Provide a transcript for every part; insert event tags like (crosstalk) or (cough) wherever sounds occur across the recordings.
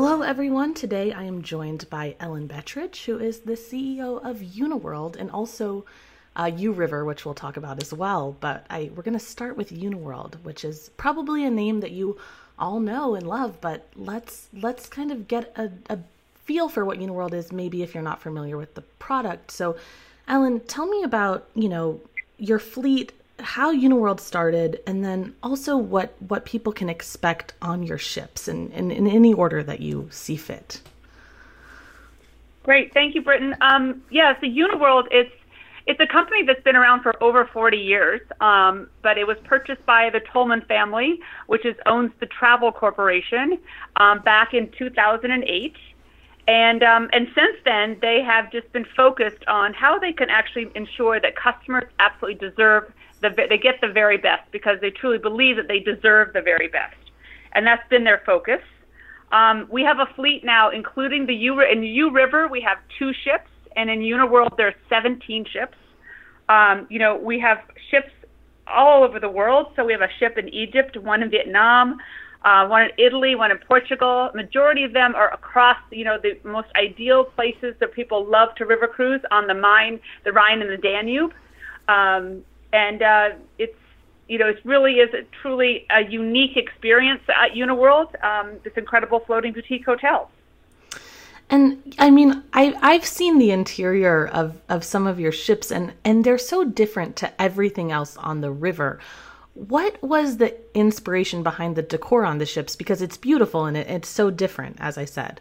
Hello, everyone. Today I am joined by Ellen Bettridge, who is the CEO of Uniworld and also uh, U River, which we'll talk about as well. But I, we're going to start with Uniworld, which is probably a name that you all know and love. But let's let's kind of get a, a feel for what Uniworld is, maybe if you're not familiar with the product. So, Ellen, tell me about you know your fleet how Uniworld started, and then also what what people can expect on your ships, and in, any order that you see fit. Great, thank you, Britton. Um, yeah, so Uniworld, it's it's a company that's been around for over 40 years, um, but it was purchased by the Tollman family, which is owns the Travel Corporation, um, back in 2008. And um, and since then, they have just been focused on how they can actually ensure that customers absolutely deserve the, they get the very best because they truly believe that they deserve the very best, and that's been their focus. Um, we have a fleet now, including the U in U River. We have two ships, and in Uniworld there are 17 ships. Um, you know, we have ships all over the world. So we have a ship in Egypt, one in Vietnam, uh, one in Italy, one in Portugal. Majority of them are across, you know, the most ideal places that people love to river cruise on the Main, the Rhine, and the Danube. Um, and uh, it's you know it really is a, truly a unique experience at Uniworld. Um, this incredible floating boutique hotel. And I mean, I I've seen the interior of of some of your ships, and and they're so different to everything else on the river. What was the inspiration behind the decor on the ships? Because it's beautiful and it, it's so different, as I said.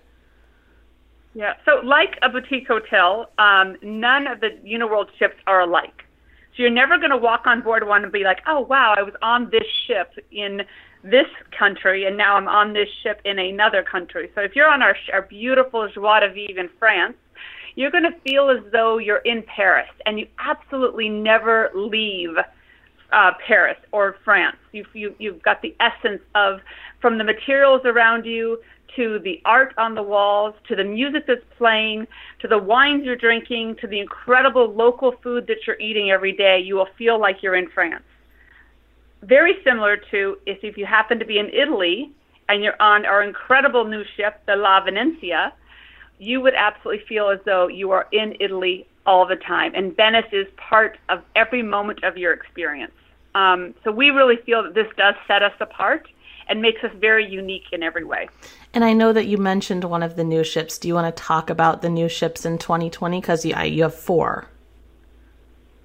Yeah. So, like a boutique hotel, um, none of the Uniworld ships are alike. So you're never going to walk on board one and be like, oh, wow, I was on this ship in this country and now I'm on this ship in another country. So if you're on our, our beautiful Joie de Vivre in France, you're going to feel as though you're in Paris and you absolutely never leave uh, Paris or France. You've, you, you've got the essence of from the materials around you to the art on the walls, to the music that's playing, to the wines you're drinking, to the incredible local food that you're eating every day, you will feel like you're in France. Very similar to if, if you happen to be in Italy and you're on our incredible new ship, the La Venezia, you would absolutely feel as though you are in Italy all the time. And Venice is part of every moment of your experience. Um, so we really feel that this does set us apart and makes us very unique in every way. And I know that you mentioned one of the new ships. Do you want to talk about the new ships in 2020? Because you, you have four.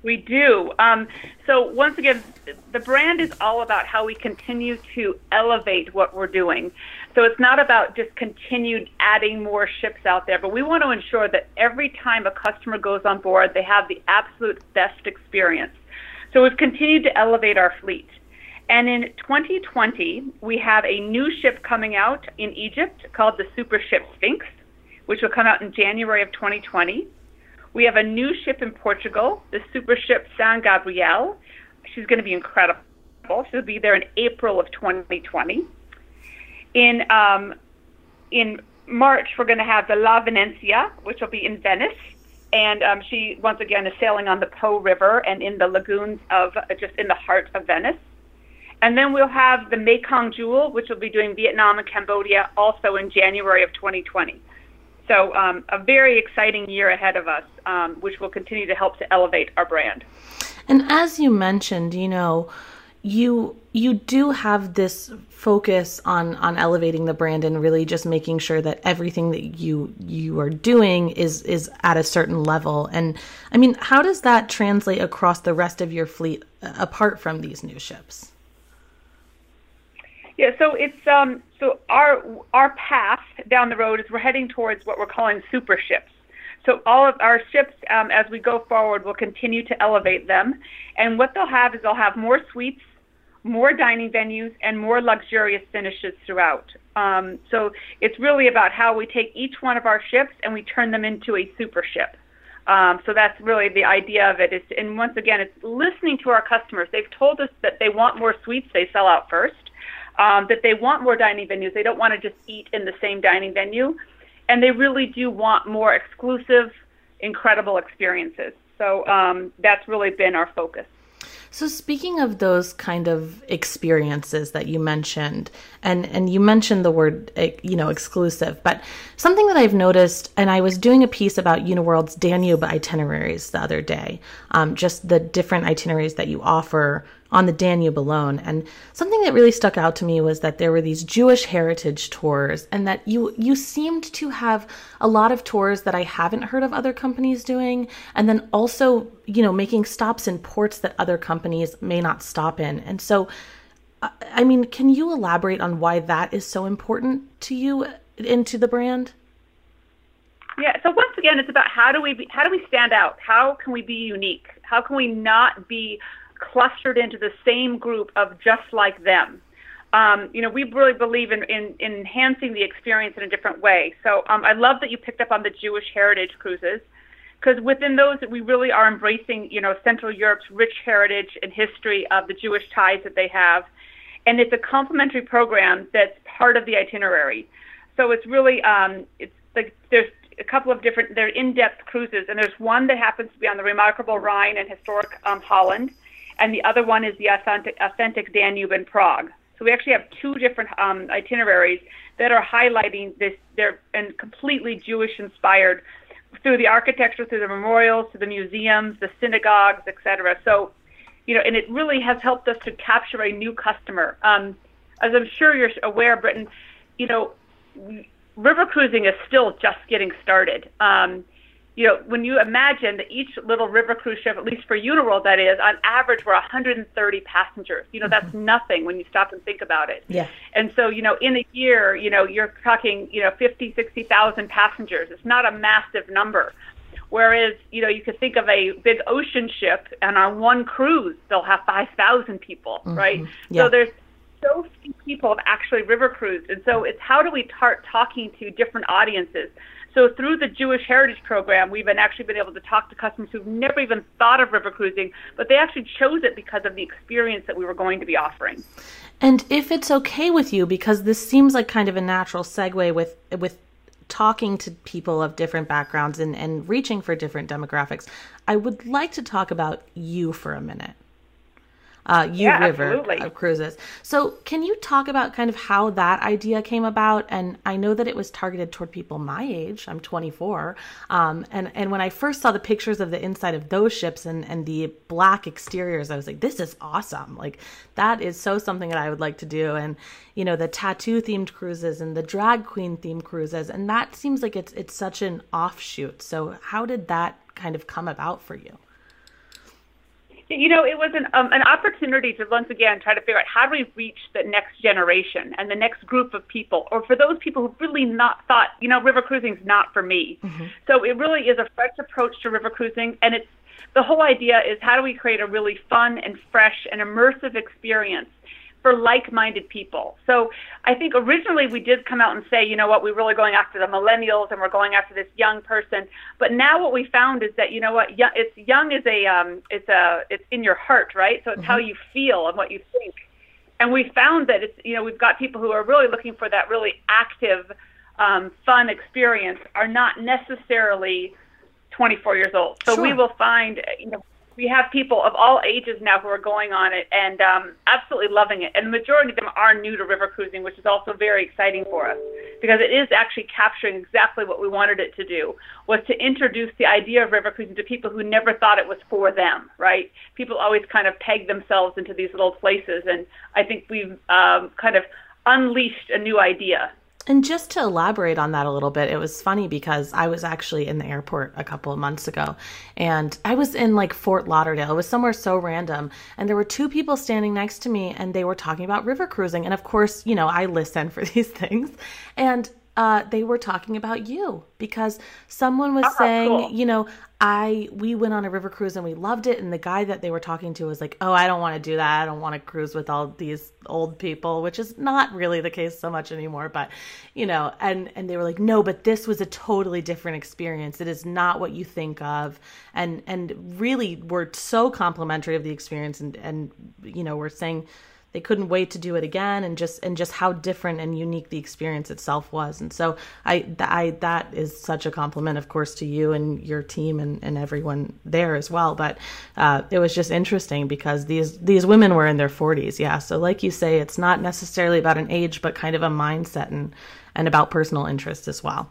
We do. Um, so once again, the brand is all about how we continue to elevate what we're doing. So it's not about just continued adding more ships out there, but we want to ensure that every time a customer goes on board, they have the absolute best experience. So we've continued to elevate our fleet. And in 2020, we have a new ship coming out in Egypt called the Super Ship Sphinx, which will come out in January of 2020. We have a new ship in Portugal, the Super Ship San Gabriel. She's going to be incredible. She'll be there in April of 2020. In um, in March, we're going to have the La Venezia, which will be in Venice, and um, she once again is sailing on the Po River and in the lagoons of just in the heart of Venice. And then we'll have the Mekong Jewel, which will be doing Vietnam and Cambodia also in January of 2020. So um, a very exciting year ahead of us, um, which will continue to help to elevate our brand. And as you mentioned, you know, you you do have this focus on on elevating the brand and really just making sure that everything that you you are doing is is at a certain level and i mean how does that translate across the rest of your fleet uh, apart from these new ships yeah, so it's um so our our path down the road is we're heading towards what we're calling super ships. So all of our ships, um, as we go forward, will continue to elevate them, and what they'll have is they'll have more suites, more dining venues, and more luxurious finishes throughout. Um, so it's really about how we take each one of our ships and we turn them into a super ship. Um, so that's really the idea of it. Is, and once again, it's listening to our customers. They've told us that they want more suites. They sell out first um, that they want more dining venues. They don't want to just eat in the same dining venue, and they really do want more exclusive, incredible experiences. So um, that's really been our focus. So speaking of those kind of experiences that you mentioned, and and you mentioned the word eh, you know exclusive, but something that I've noticed, and I was doing a piece about Uniworld's Danube itineraries the other day, um, just the different itineraries that you offer on the Danube alone. And something that really stuck out to me was that there were these Jewish heritage tours and that you you seemed to have a lot of tours that I haven't heard of other companies doing and then also, you know, making stops in ports that other companies may not stop in. And so I mean, can you elaborate on why that is so important to you into the brand? Yeah. So once again, it's about how do we be, how do we stand out? How can we be unique? How can we not be clustered into the same group of just like them. Um, you know, we really believe in, in, in, enhancing the experience in a different way. So um, I love that you picked up on the Jewish heritage cruises, because within those, we really are embracing, you know, Central Europe's rich heritage and history of the Jewish ties that they have, and it's a complementary program that's part of the itinerary. So it's really, um, it's like there's a couple of different, they're in-depth cruises, and there's one that happens to be on the remarkable Rhine and historic um, Holland and the other one is the authentic, authentic Danube in Prague. So we actually have two different um, itineraries that are highlighting this. They're and completely Jewish inspired through the architecture, through the memorials, to the museums, the synagogues, etc. So, you know, and it really has helped us to capture a new customer. Um, as I'm sure you're aware, Britton, you know, river cruising is still just getting started. Um, you know, when you imagine that each little river cruise ship, at least for Uniworld, that is, on average, we're 130 passengers. You know, that's mm-hmm. nothing when you stop and think about it. Yeah. And so, you know, in a year, you know, you're talking, you know, 50, 60,000 passengers. It's not a massive number. Whereas, you know, you could think of a big ocean ship, and on one cruise, they'll have 5,000 people, mm-hmm. right? Yeah. So there's so few people have actually river cruised. And so it's how do we start talking to different audiences? So through the Jewish Heritage Program, we've been actually been able to talk to customers who've never even thought of river cruising, but they actually chose it because of the experience that we were going to be offering. And if it's okay with you, because this seems like kind of a natural segue with with talking to people of different backgrounds and, and reaching for different demographics, I would like to talk about you for a minute uh, U yeah, River absolutely. cruises. So, can you talk about kind of how that idea came about? And I know that it was targeted toward people my age. I'm 24, um, and and when I first saw the pictures of the inside of those ships and and the black exteriors, I was like, this is awesome. Like that is so something that I would like to do. And you know, the tattoo themed cruises and the drag queen themed cruises, and that seems like it's it's such an offshoot. So, how did that kind of come about for you? You know, it was an um, an opportunity to once again try to figure out how do we reach the next generation and the next group of people, or for those people who really not thought, you know, river cruising is not for me. Mm-hmm. So it really is a fresh approach to river cruising, and it's the whole idea is how do we create a really fun and fresh and immersive experience for like-minded people. So I think originally we did come out and say, you know what, we're really going after the millennials and we're going after this young person. But now what we found is that you know what, it's young is a um, it's a it's in your heart, right? So it's mm-hmm. how you feel and what you think. And we found that it's you know we've got people who are really looking for that really active, um, fun experience are not necessarily 24 years old. So sure. we will find you know we have people of all ages now who are going on it and um, absolutely loving it. And the majority of them are new to river cruising, which is also very exciting for us because it is actually capturing exactly what we wanted it to do was to introduce the idea of river cruising to people who never thought it was for them, right? People always kind of peg themselves into these little places. And I think we've um, kind of unleashed a new idea and just to elaborate on that a little bit, it was funny because I was actually in the airport a couple of months ago and I was in like Fort Lauderdale. It was somewhere so random. And there were two people standing next to me and they were talking about river cruising. And of course, you know, I listen for (laughs) these things. And uh, they were talking about you because someone was oh, saying, cool. you know, I we went on a river cruise and we loved it, and the guy that they were talking to was like, "Oh, I don't want to do that. I don't want to cruise with all these old people," which is not really the case so much anymore. But you know, and and they were like, "No, but this was a totally different experience. It is not what you think of," and and really, we're so complimentary of the experience, and and you know, we're saying they couldn't wait to do it again and just and just how different and unique the experience itself was. And so i i that is such a compliment of course to you and your team and, and everyone there as well. But uh, it was just interesting because these these women were in their 40s yeah. So like you say it's not necessarily about an age but kind of a mindset and and about personal interest as well.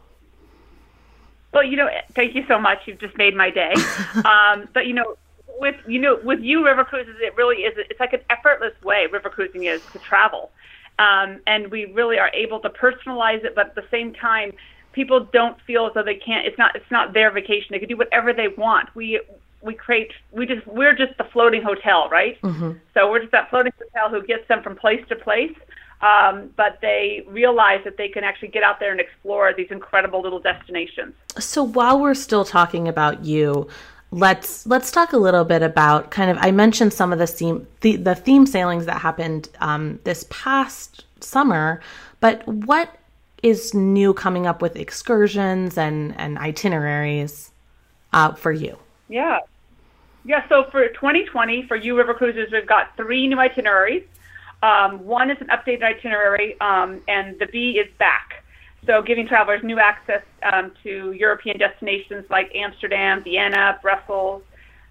Well you know thank you so much. You've just made my day. (laughs) Um, but you know with you know with U river cruises it really is it's like an effortless way river cruising is to travel. Um, and we really are able to personalize it but at the same time people don't feel as though they can't it's not it's not their vacation. They can do whatever they want. We we create we just we're just the floating hotel right? Mm-hmm. so we're just that floating hotel who gets them from place to place um, but they realize that they can actually get out there and explore these incredible little destinations. So while we're still talking about you let's let's talk a little bit about kind of I mentioned some of the theme the, the theme sailings that happened um, this past summer, but what is new coming up with excursions and and itineraries uh, for you? Yeah, yeah. So for 2020 for U River Cruises, we've got three new itineraries. Um, one is an updated itinerary, um, and the B is back. So giving travelers new access um, to European destinations like Amsterdam, Vienna, Brussels.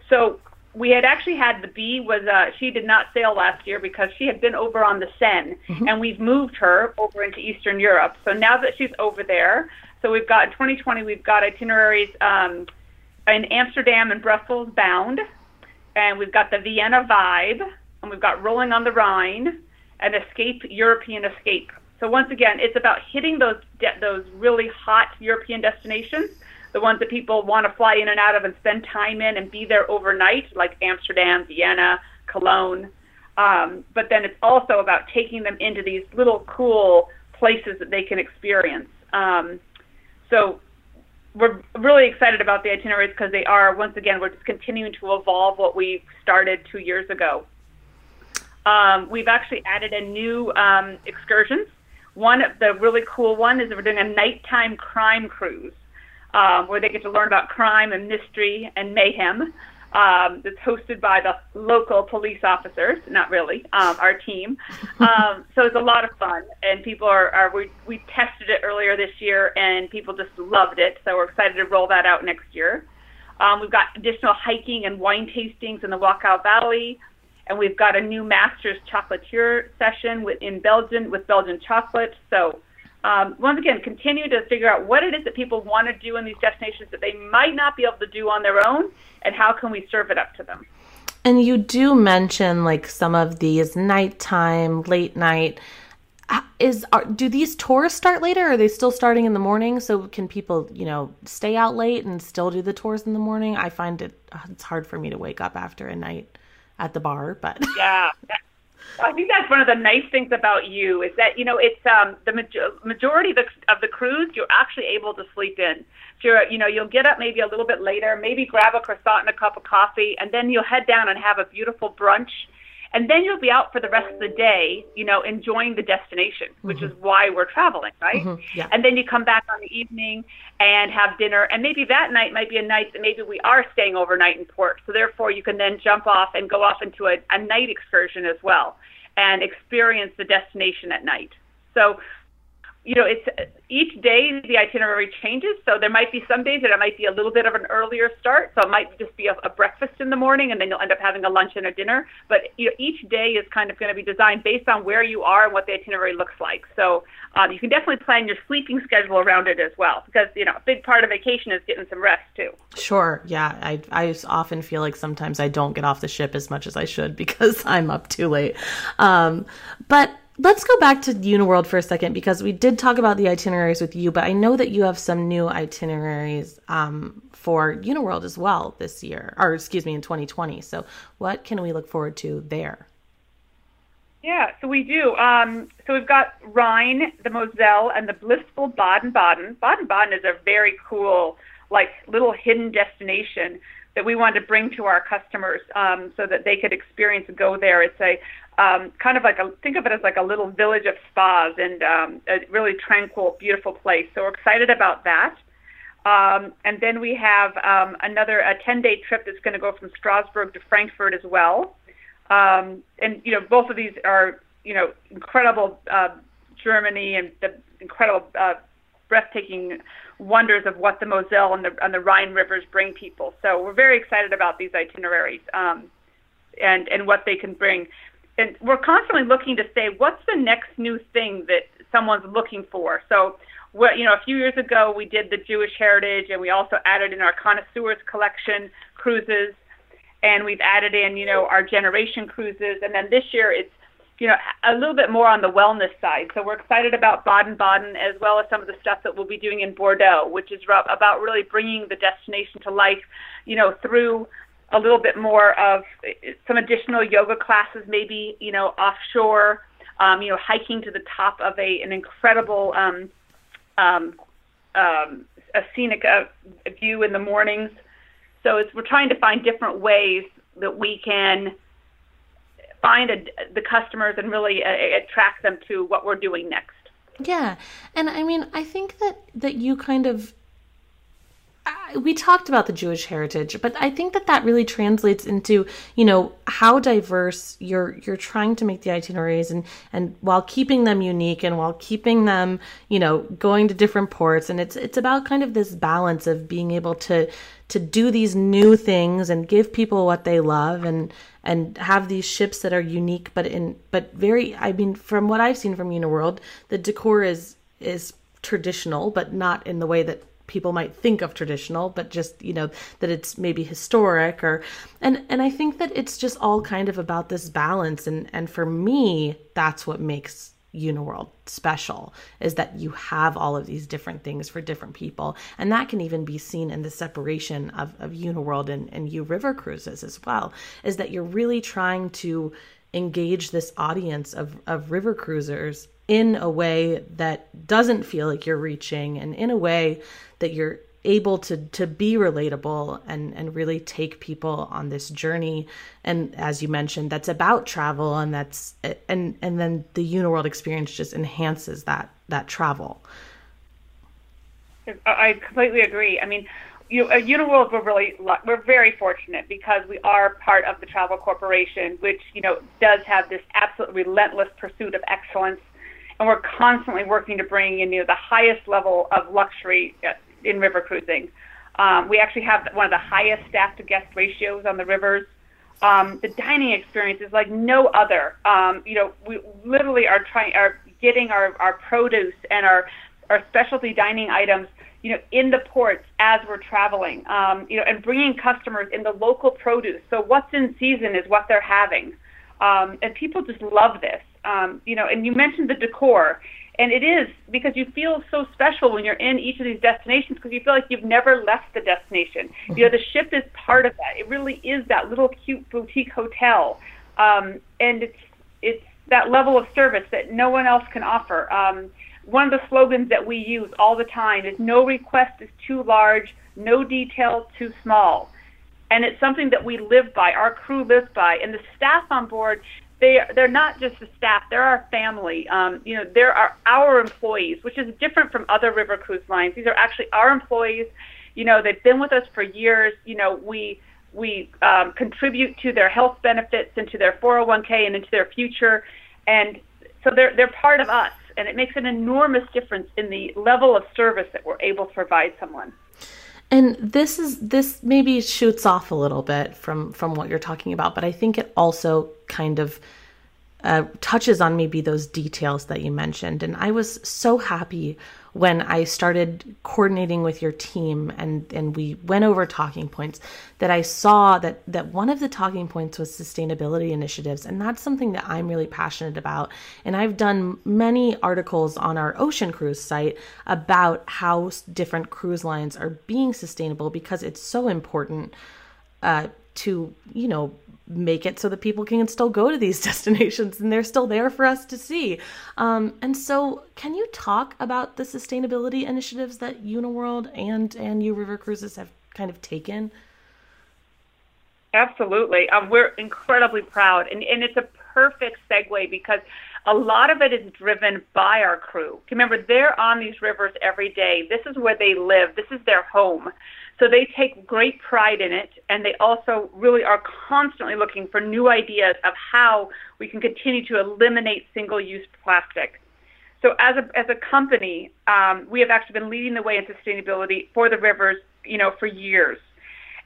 So we had actually had the B was uh, she did not sail last year because she had been over on the Seine, mm-hmm. and we've moved her over into Eastern Europe. So now that she's over there, so we've got in 2020 we've got itineraries um, in Amsterdam and Brussels bound, and we've got the Vienna vibe, and we've got Rolling on the Rhine, and Escape European Escape. So once again, it's about hitting those de- those really hot European destinations, the ones that people want to fly in and out of and spend time in and be there overnight, like Amsterdam, Vienna, Cologne. Um, but then it's also about taking them into these little cool places that they can experience. Um, so we're really excited about the itineraries because they are once again we're just continuing to evolve what we started two years ago. Um, we've actually added a new um, excursions one, of the really cool one is we're doing a nighttime crime cruise um, where they get to learn about crime and mystery and mayhem. Um, it's hosted by the local police officers, not really, um, our team. (laughs) Um, so it's a lot of fun, and people are, are we, we tested it earlier this year, and people just loved it. So we're excited to roll that out next year. Um, we've got additional hiking and wine tastings in the Wachau Valley and we've got a new master's chocolatier session with, in Belgium with Belgian chocolate. So um, once again, continue to figure out what it is that people want to do in these destinations that they might not be able to do on their own, and how can we serve it up to them. And you do mention like some of these nighttime, late night. Is are, do these tours start later? Or are they still starting in the morning? So can people, you know, stay out late and still do the tours in the morning? I find it it's hard for me to wake up after a night at the bar, but (laughs) yeah. I think that's one of the nice things about you is that you know it's um, the major- majority of the, of the cruise you're actually able to sleep in. So you're, you know you'll get up maybe a little bit later, maybe grab a croissant and a cup of coffee, and then you'll head down and have a beautiful brunch and then you'll be out for the rest of the day, you know, enjoying the destination, which mm-hmm. is why we're traveling, right? Mm-hmm. Yeah. And then you come back on the evening and have dinner, and maybe that night might be a night that maybe we are staying overnight in port. So therefore, you can then jump off and go off into a, a night excursion as well and experience the destination at night. So you know, it's each day the itinerary changes. So there might be some days that it might be a little bit of an earlier start. So it might just be a, a breakfast in the morning, and then you'll end up having a lunch and a dinner. But you know, each day is kind of going to be designed based on where you are and what the itinerary looks like. So um, you can definitely plan your sleeping schedule around it as well, because you know, a big part of vacation is getting some rest too. Sure. Yeah. I I often feel like sometimes I don't get off the ship as much as I should because (laughs) I'm up too late. Um, but let's go back to Uniworld for a second because we did talk about the itineraries with you, but I know that you have some new itineraries um, for Uniworld as well this year, or excuse me, in 2020. So, what can we look forward to there? Yeah, so we do. Um, so we've got Rhine, the Moselle, and the blissful Baden Baden. Baden Baden is a very cool, like, little hidden destination that we wanted to bring to our customers um, so that they could experience and go there. It's a um, kind of like a think of it as like a little village of spas and um, a really tranquil, beautiful place. So we're excited about that. Um, and then we have um, another a 10 day trip that's going to go from Strasbourg to Frankfurt as well. Um, and you know, both of these are you know incredible uh, Germany and the incredible uh, breathtaking wonders of what the Moselle and the, and the Rhine rivers bring people. So we're very excited about these itineraries um, and and what they can bring. And we're constantly looking to say what's the next new thing that someone's looking for. So what you know, a few years ago we did the Jewish heritage, and we also added in our connoisseurs collection cruises, and we've added in you know our generation cruises, and then this year it's you know, a little bit more on the wellness side. So we're excited about Baden-Baden as well as some of the stuff that we'll be doing in Bordeaux, which is about really bringing the destination to life, you know, through a little bit more of some additional yoga classes, maybe, you know, offshore, um, you know, hiking to the top of a an incredible um, um, um, a scenic uh, view in the mornings. So it's, we're trying to find different ways that we can find a, the customers and really uh, attract them to what we're doing next. Yeah, and I mean, I think that that you kind of we talked about the Jewish heritage, but I think that that really translates into you know how diverse you're you're trying to make the itineraries and and while keeping them unique and while keeping them you know going to different ports. And it's it's about kind of this balance of being able to to do these new things and give people what they love and and have these ships that are unique but in but very I mean from what I've seen from Uniworld the decor is is traditional but not in the way that people might think of traditional but just you know that it's maybe historic or and and I think that it's just all kind of about this balance and and for me that's what makes Uniworld special is that you have all of these different things for different people. And that can even be seen in the separation of, of Uniworld and, and U River cruises as well, is that you're really trying to engage this audience of, of river cruisers in a way that doesn't feel like you're reaching and in a way that you're able to to be relatable and and really take people on this journey. And as you mentioned that's about travel and that's and and then the uniworld experience just enhances that that travel. I completely agree. I mean you know, Uniworld, we're really we're very fortunate because we are part of the Travel Corporation, which you know does have this absolute relentless pursuit of excellence, and we're constantly working to bring in you know the highest level of luxury uh, in river cruising. Um, we actually have one of the highest staff to guest ratios on the rivers. Um, the dining experience is like no other. Um, you know, we literally are trying are getting our, our produce and our our specialty dining items, you know, in the ports as we're traveling. Um, you know, and bringing customers in the local produce. So what's in season is what they're having, um, and people just love this. Um, you know, and you mentioned the decor and it is because you feel so special when you're in each of these destinations because you feel like you've never left the destination. You know, the ship is part of that. It really is that little cute boutique hotel, um, and it's it's that level of service that no one else can offer. Um, one of the slogans that we use all the time is "No request is too large, no detail too small." And it's something that we live by, our crew lives by, and the staff on board they they're not just the staff; they're our family. Um, you know, they're our our employees, which is different from other river cruise lines. These are actually our employees. You know, they've been with us for years. You know, we we um, contribute to their health benefits and to their 401k and into their future, and so they're they're part of us, and it makes an enormous difference in the level of service that we're able to provide someone. And this is this maybe shoots off a little bit from from what you're talking about, but I think it also kind of uh, touches on maybe those details that you mentioned. And I was so happy when I started coordinating with your team and, and we went over talking points that I saw that, that one of the talking points was sustainability initiatives. And that's something that I'm really passionate about. And I've done many articles on our ocean cruise site about how different cruise lines are being sustainable because it's so important uh, to, you know, make it so that people can still go to these (laughs) destinations and they're still there for us to see. Um, and so, can you talk about the sustainability initiatives that Uniworld and and U River Cruises have kind of taken? Absolutely, um, we're incredibly proud, and and it's a perfect segue because a lot of it is driven by our crew. Remember, they're on these rivers every day. This is where they live. This is their home. So they take great pride in it, and they also really are constantly looking for new ideas of how we can continue to eliminate single-use plastic. So as a as a company, um, we have actually been leading the way in sustainability for the rivers, you know, for years,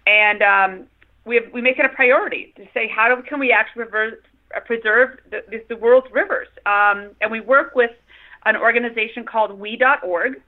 and um, we have, we make it a priority to say how do, can we actually reverse, uh, preserve the, the world's rivers, um, and we work with an organization called We.org,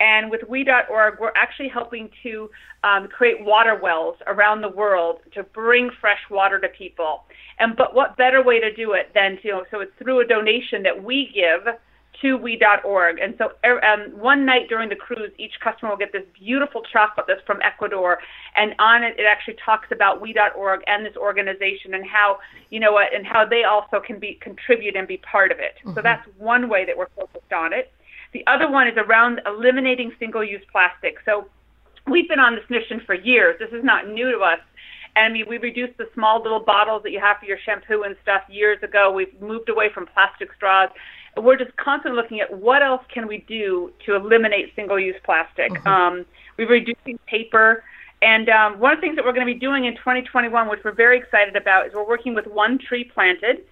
and with We.org, we're actually helping to um, create water wells around the world to bring fresh water to people. And but what better way to do it than to you know, so it's through a donation that we give to we.org. And so er, um, one night during the cruise, each customer will get this beautiful chocolate that's from Ecuador, and on it it actually talks about we.org and this organization and how you know what and how they also can be contribute and be part of it. Mm-hmm. So that's one way that we're focused on it. The other one is around eliminating single-use plastic. So we've been on this mission for years. This is not new to us. And I mean, we reduced the small little bottles that you have for your shampoo and stuff years ago. We've moved away from plastic straws And we're just constantly looking at what else can we do to eliminate single-use plastic. Mm-hmm. Um, we're reducing paper. And um, one of the things that we're going to be doing in 2021, which we're very excited about, is we're working with One Tree Planted.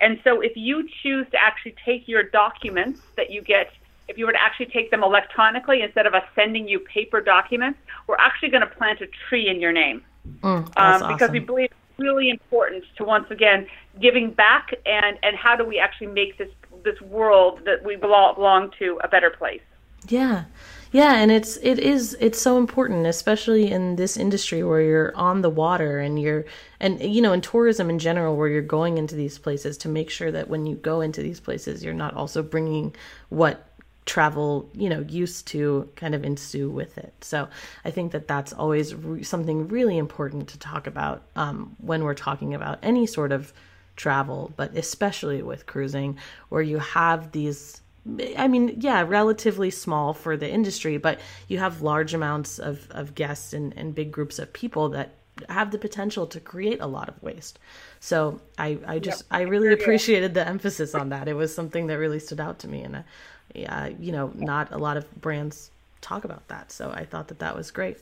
And so if you choose to actually take your documents that you get, if you were to actually take them electronically instead of us sending you paper documents, we're actually going to plant a tree in your name. Mm, um, because awesome. we believe it's really important to once again giving back and, and how do we actually make this this world that we belong to a better place. Yeah. Yeah, and it's it is it's so important, especially in this industry where you're on the water and you're and you know in tourism in general where you're going into these places to make sure that when you go into these places you're not also bringing what travel you know used to kind of ensue with it. So I think that that's always re- something really important to talk about um, when we're talking about any sort of travel, but especially with cruising, where you have these I mean, yeah, relatively small for the industry, but you have large amounts of, of guests and, and big groups of people that have the potential to create a lot of waste. So I, I just, yep. I really appreciated the emphasis on that. It was something that really stood out to me. And, uh, yeah, you know, not a lot of brands talk about that. So I thought that that was great.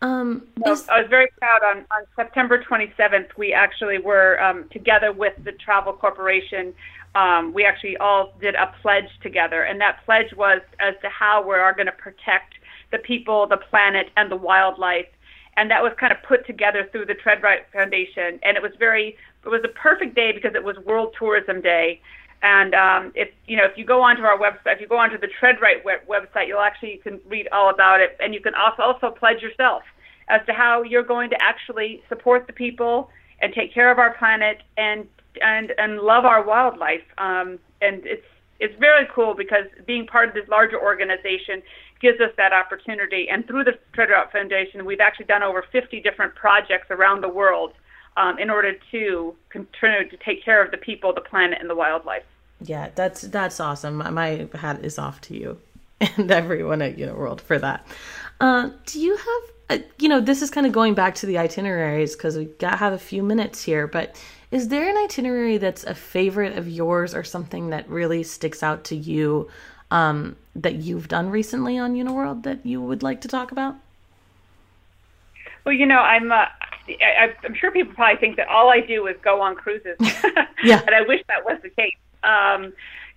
Um, is... I was very proud. On, on September 27th, we actually were um, together with the Travel Corporation. Um, we actually all did a pledge together, and that pledge was as to how we are going to protect the people, the planet, and the wildlife. And that was kind of put together through the Tread-Right Foundation, and it was very. It was a perfect day because it was World Tourism Day, and um, if you know, if you go onto our website, if you go onto the Tread-Right web- website, you'll actually you can read all about it, and you can also also pledge yourself as to how you're going to actually support the people and take care of our planet and and and love our wildlife. Um, and it's it's very cool because being part of this larger organization gives us that opportunity. And through the Tread-Right Foundation, we've actually done over 50 different projects around the world um, in order to continue to take care of the people, the planet, and the wildlife. Yeah, that's that's awesome. My hat is off to you (laughs) and everyone at Uniworld for that. Uh, do you have, uh, you know, this is kind of going back to the itineraries because we got have a few minutes here, but is there an itinerary that's a favorite of yours or something that really sticks out to you um, that you've done recently on Uniworld that you would like to talk about? Well, you know, I'm uh, I, I'm sure people probably think that all I do is go on cruises. (laughs) yeah. (laughs) and I wish that was the case. Um,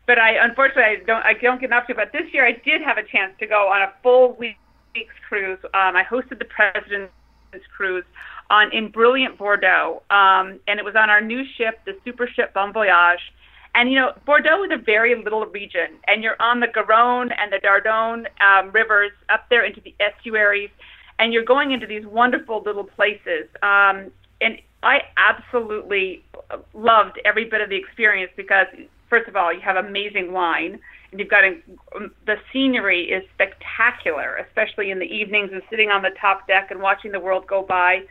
but I unfortunately I don't I don't get enough to. But this year I did have a chance to go on a full week's cruise. Um, I hosted the President's Cruise on in brilliant Bordeaux, um, and it was on our new ship, the super ship Bon Voyage. And you know, Bordeaux is a very little region, and you're on the Garonne and the Dordogne um, rivers up there into the estuaries and you're going into these wonderful little places. Um, and I absolutely loved every bit of the experience because, first of all, you have amazing wine, and you've got a, um, the scenery is spectacular, especially in the evenings and sitting on the top deck and watching the world go by.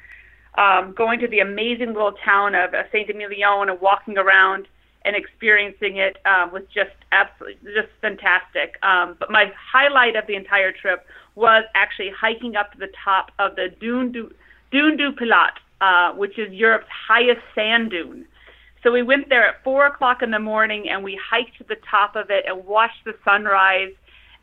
Um, going to the amazing little town of uh, Saint Emilion and walking around and experiencing it um, was just absolutely just fantastic. Um, but my highlight of the entire trip was actually hiking up to the top of the Dune du, Dune du Pilat, uh, which is Europe's highest sand dune. So we went there at four o'clock in the morning and we hiked to the top of it and watched the sunrise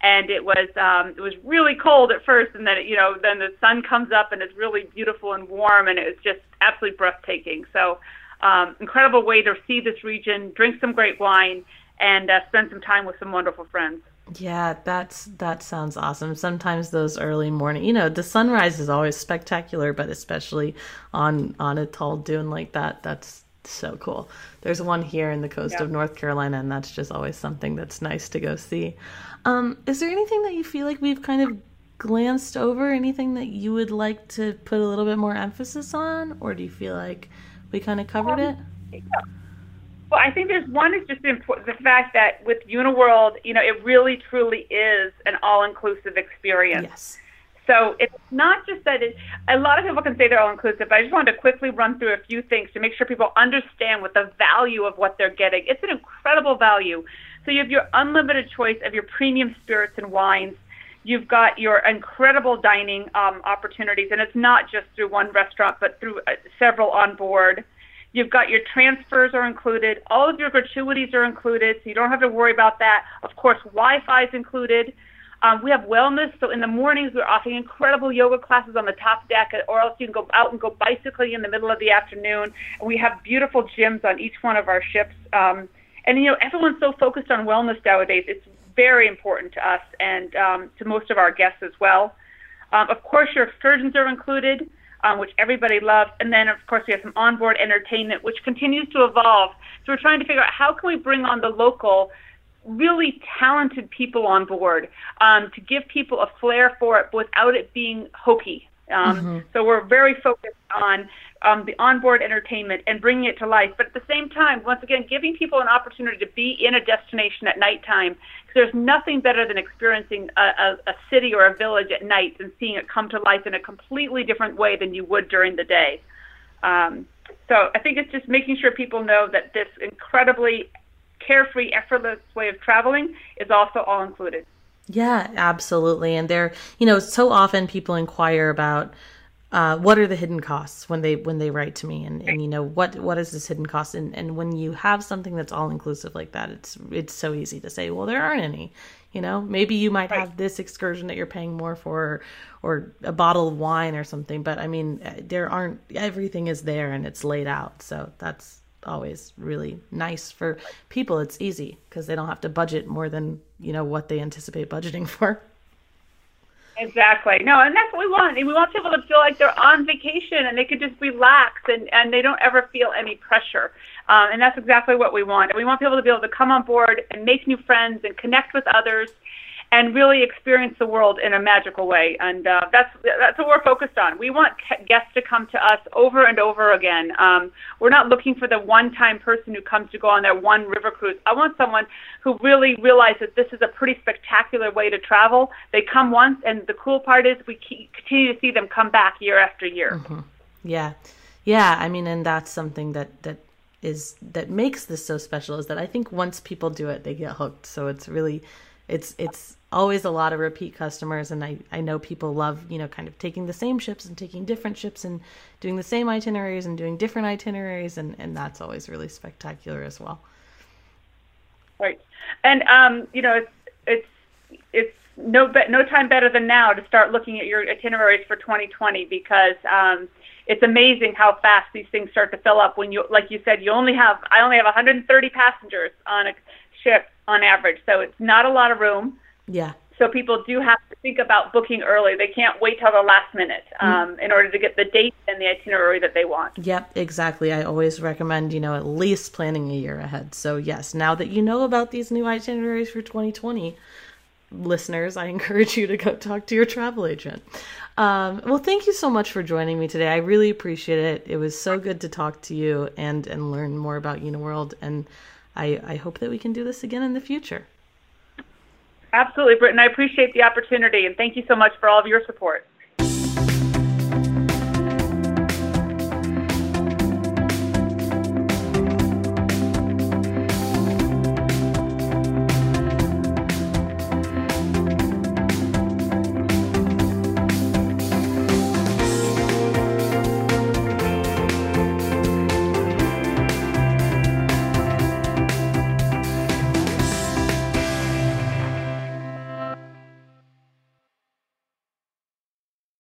and it was um, it was really cold at first, and then it, you know then the sun comes up and it's really beautiful and warm, and it was just absolutely breathtaking. So um, incredible way to see this region, drink some great wine, and uh, spend some time with some wonderful friends. Yeah, that's that sounds awesome. Sometimes those early morning, you know, the sunrise is always spectacular, but especially on on a tall dune like that, that's so cool. There's one here in the coast yeah. of North Carolina, and that's just always something that's nice to go see. Um, is there anything that you feel like we've kind of glanced over? Anything that you would like to put a little bit more emphasis on, or do you feel like we kind of covered um, it? Yeah. Well, I think there's one is just important, the fact that with Uniworld, you know, it really truly is an all-inclusive experience. Yes. So it's not just that it, a lot of people can say they're all inclusive, but I just wanted to quickly run through a few things to make sure people understand what the value of what they're getting. It's an incredible value. So you have your unlimited choice of your premium spirits and wines. You've got your incredible dining um, opportunities, and it's not just through one restaurant, but through uh, several on board. You've got your transfers are included. All of your gratuities are included, so you don't have to worry about that. Of course, Wi-Fi is included. Um, we have wellness, so in the mornings we're offering incredible yoga classes on the top deck, or else you can go out and go bicycling in the middle of the afternoon. And we have beautiful gyms on each one of our ships. Um, and you know, everyone's so focused on wellness nowadays. It's very important to us and um, to most of our guests as well. Um, of course, your excursions are included um, which everybody loves. And then, of course, we have some onboard entertainment, which continues to evolve. So we're trying to figure out how can we bring on the local, really talented people on board um, to give people a flair for it without it being hokey. Um, mm-hmm. So we're very focused on um, the onboard entertainment and bringing it to life. But at the same time, once again, giving people an opportunity to be in a destination at nighttime. There's nothing better than experiencing a, a, a city or a village at night and seeing it come to life in a completely different way than you would during the day. Um, so I think it's just making sure people know that this incredibly carefree, effortless way of traveling is also all included. Yeah, absolutely. And there, you know, so often people inquire about uh, what are the hidden costs when they when they write to me? And, and you know what what is this hidden cost? And and when you have something that's all inclusive like that it's it's so easy to say well there aren't any you know? Maybe you might right. have this excursion that you're paying more for or a bottle of wine or something but i mean uh, there aren't everything is there and it's laid out. So that's always really nice for people. It's easy because they don't have to budget more than you know what they anticipate budgeting (laughs) for Exactly. No, and that's what we want. We want people to feel like they're on vacation and they could just relax and, and they don't ever feel any pressure. Um, and that's exactly what we want. And we want people to be able to come on board and make new friends and connect with others and really experience the world in a magical way. And uh, that's that's what we're focused on. We want guests to come to us over and over again. Um, we're not looking for the one-time person who comes to go on their one river cruise. I want someone who really realizes that this is a pretty spectacular way to travel. They come once, and the cool part is we continue to see them come back year after year. Mm-hmm. Yeah, yeah. I mean, and that's something that that is that makes this so special is that I think once people do it, they get hooked. So it's really it's it's always a lot of repeat customers and I, I know people love you know kind of taking the same ships and taking different ships and doing the same itineraries and doing different itineraries and, and that's always really spectacular as well. Right. And um you know it's it's it's no be- no time better than now to start looking at your itineraries for 2020 because um it's amazing how fast these things start to fill up when you like you said you only have I only have 130 passengers on a ship on average so it's not a lot of room yeah. So people do have to think about booking early. They can't wait till the last minute mm. um, mm. in order to get the date and the itinerary that they want. Yep, exactly. I always recommend, you know, at least planning a year ahead. So, yes, now that you know about these new itineraries for 2020, listeners, I (laughs) encourage you to go talk to your travel agent. Um, well, thank you so much for joining me today. I really appreciate it. It was so good to talk to you and and learn more about Uniworld. And I, I hope that we can do this again in the future. Absolutely, Britton. I appreciate the opportunity and thank you so much for all of your support.